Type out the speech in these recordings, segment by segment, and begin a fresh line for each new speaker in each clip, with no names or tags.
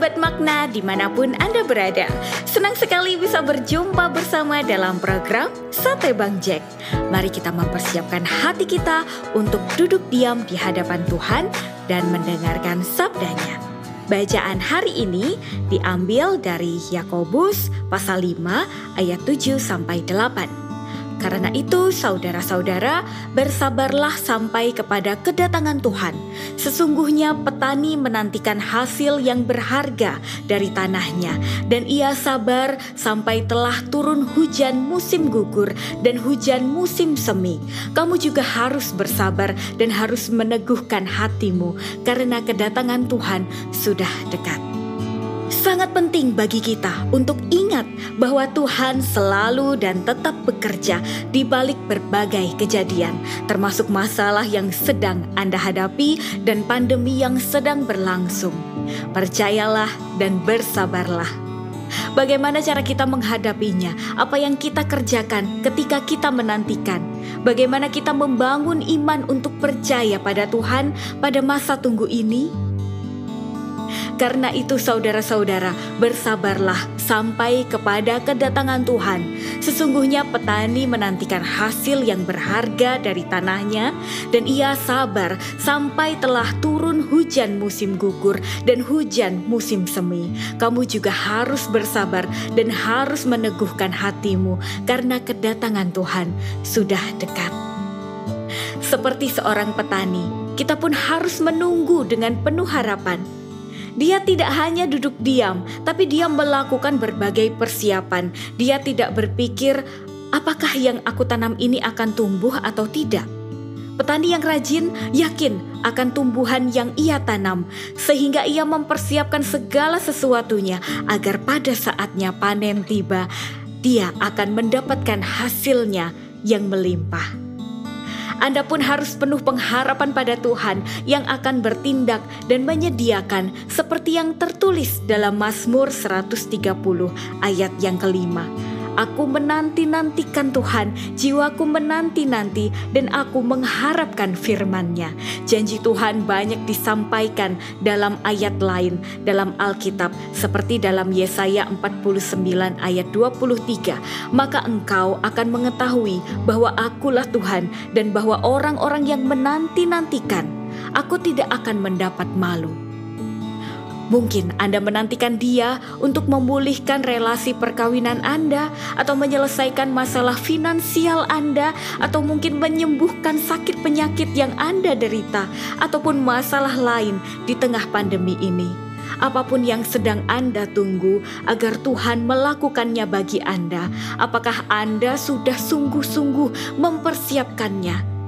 Sobat Makna di mana pun Anda berada. Senang sekali bisa berjumpa bersama dalam program Sate Bang Jack. Mari kita mempersiapkan hati kita untuk duduk diam di hadapan Tuhan dan mendengarkan sabdanya. Bacaan hari ini diambil dari Yakobus pasal 5 ayat 7 sampai 8 karena itu, saudara-saudara, bersabarlah sampai kepada kedatangan Tuhan. Sesungguhnya petani menantikan hasil yang berharga dari tanahnya, dan ia sabar sampai telah turun hujan musim gugur dan hujan musim semi. Kamu juga harus bersabar dan harus meneguhkan hatimu, karena kedatangan Tuhan sudah dekat. Sangat penting bagi kita untuk ingat bahwa Tuhan selalu dan tetap bekerja di balik berbagai kejadian, termasuk masalah yang sedang Anda hadapi dan pandemi yang sedang berlangsung. Percayalah dan bersabarlah. Bagaimana cara kita menghadapinya? Apa yang kita kerjakan ketika kita menantikan? Bagaimana kita membangun iman untuk percaya pada Tuhan pada masa tunggu ini? Karena itu saudara-saudara, bersabarlah sampai kepada kedatangan Tuhan. Sesungguhnya petani menantikan hasil yang berharga dari tanahnya dan ia sabar sampai telah turun hujan musim gugur dan hujan musim semi. Kamu juga harus bersabar dan harus meneguhkan hatimu karena kedatangan Tuhan sudah dekat. Seperti seorang petani, kita pun harus menunggu dengan penuh harapan dia tidak hanya duduk diam, tapi dia melakukan berbagai persiapan. Dia tidak berpikir, apakah yang aku tanam ini akan tumbuh atau tidak. Petani yang rajin yakin akan tumbuhan yang ia tanam, sehingga ia mempersiapkan segala sesuatunya agar pada saatnya panen tiba, dia akan mendapatkan hasilnya yang melimpah. Anda pun harus penuh pengharapan pada Tuhan yang akan bertindak dan menyediakan seperti yang tertulis dalam Mazmur 130 ayat yang kelima. Aku menanti-nantikan Tuhan, jiwaku menanti-nanti dan aku mengharapkan firman-Nya. Janji Tuhan banyak disampaikan dalam ayat lain dalam Alkitab seperti dalam Yesaya 49 ayat 23. Maka engkau akan mengetahui bahwa akulah Tuhan dan bahwa orang-orang yang menanti-nantikan aku tidak akan mendapat malu. Mungkin Anda menantikan dia untuk memulihkan relasi perkawinan Anda, atau menyelesaikan masalah finansial Anda, atau mungkin menyembuhkan sakit penyakit yang Anda derita, ataupun masalah lain di tengah pandemi ini. Apa pun yang sedang Anda tunggu agar Tuhan melakukannya bagi Anda, apakah Anda sudah sungguh-sungguh mempersiapkannya?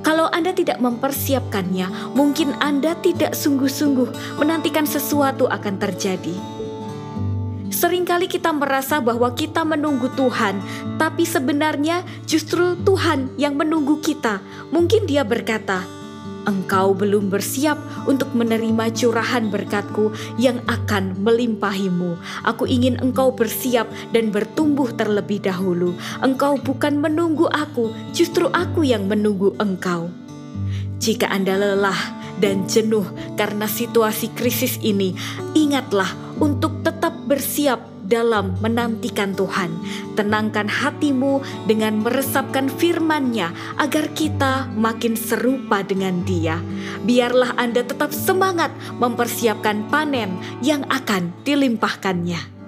Kalau Anda tidak mempersiapkannya, mungkin Anda tidak sungguh-sungguh menantikan sesuatu akan terjadi. Seringkali kita merasa bahwa kita menunggu Tuhan, tapi sebenarnya justru Tuhan yang menunggu kita. Mungkin Dia berkata, engkau belum bersiap untuk menerima curahan berkatku yang akan melimpahimu. Aku ingin engkau bersiap dan bertumbuh terlebih dahulu. Engkau bukan menunggu aku, justru aku yang menunggu engkau. Jika Anda lelah dan jenuh karena situasi krisis ini, ingatlah untuk tetap bersiap dalam menantikan Tuhan. Tenangkan hatimu dengan meresapkan firman-Nya agar kita makin serupa dengan Dia. Biarlah Anda tetap semangat mempersiapkan panen yang akan dilimpahkannya.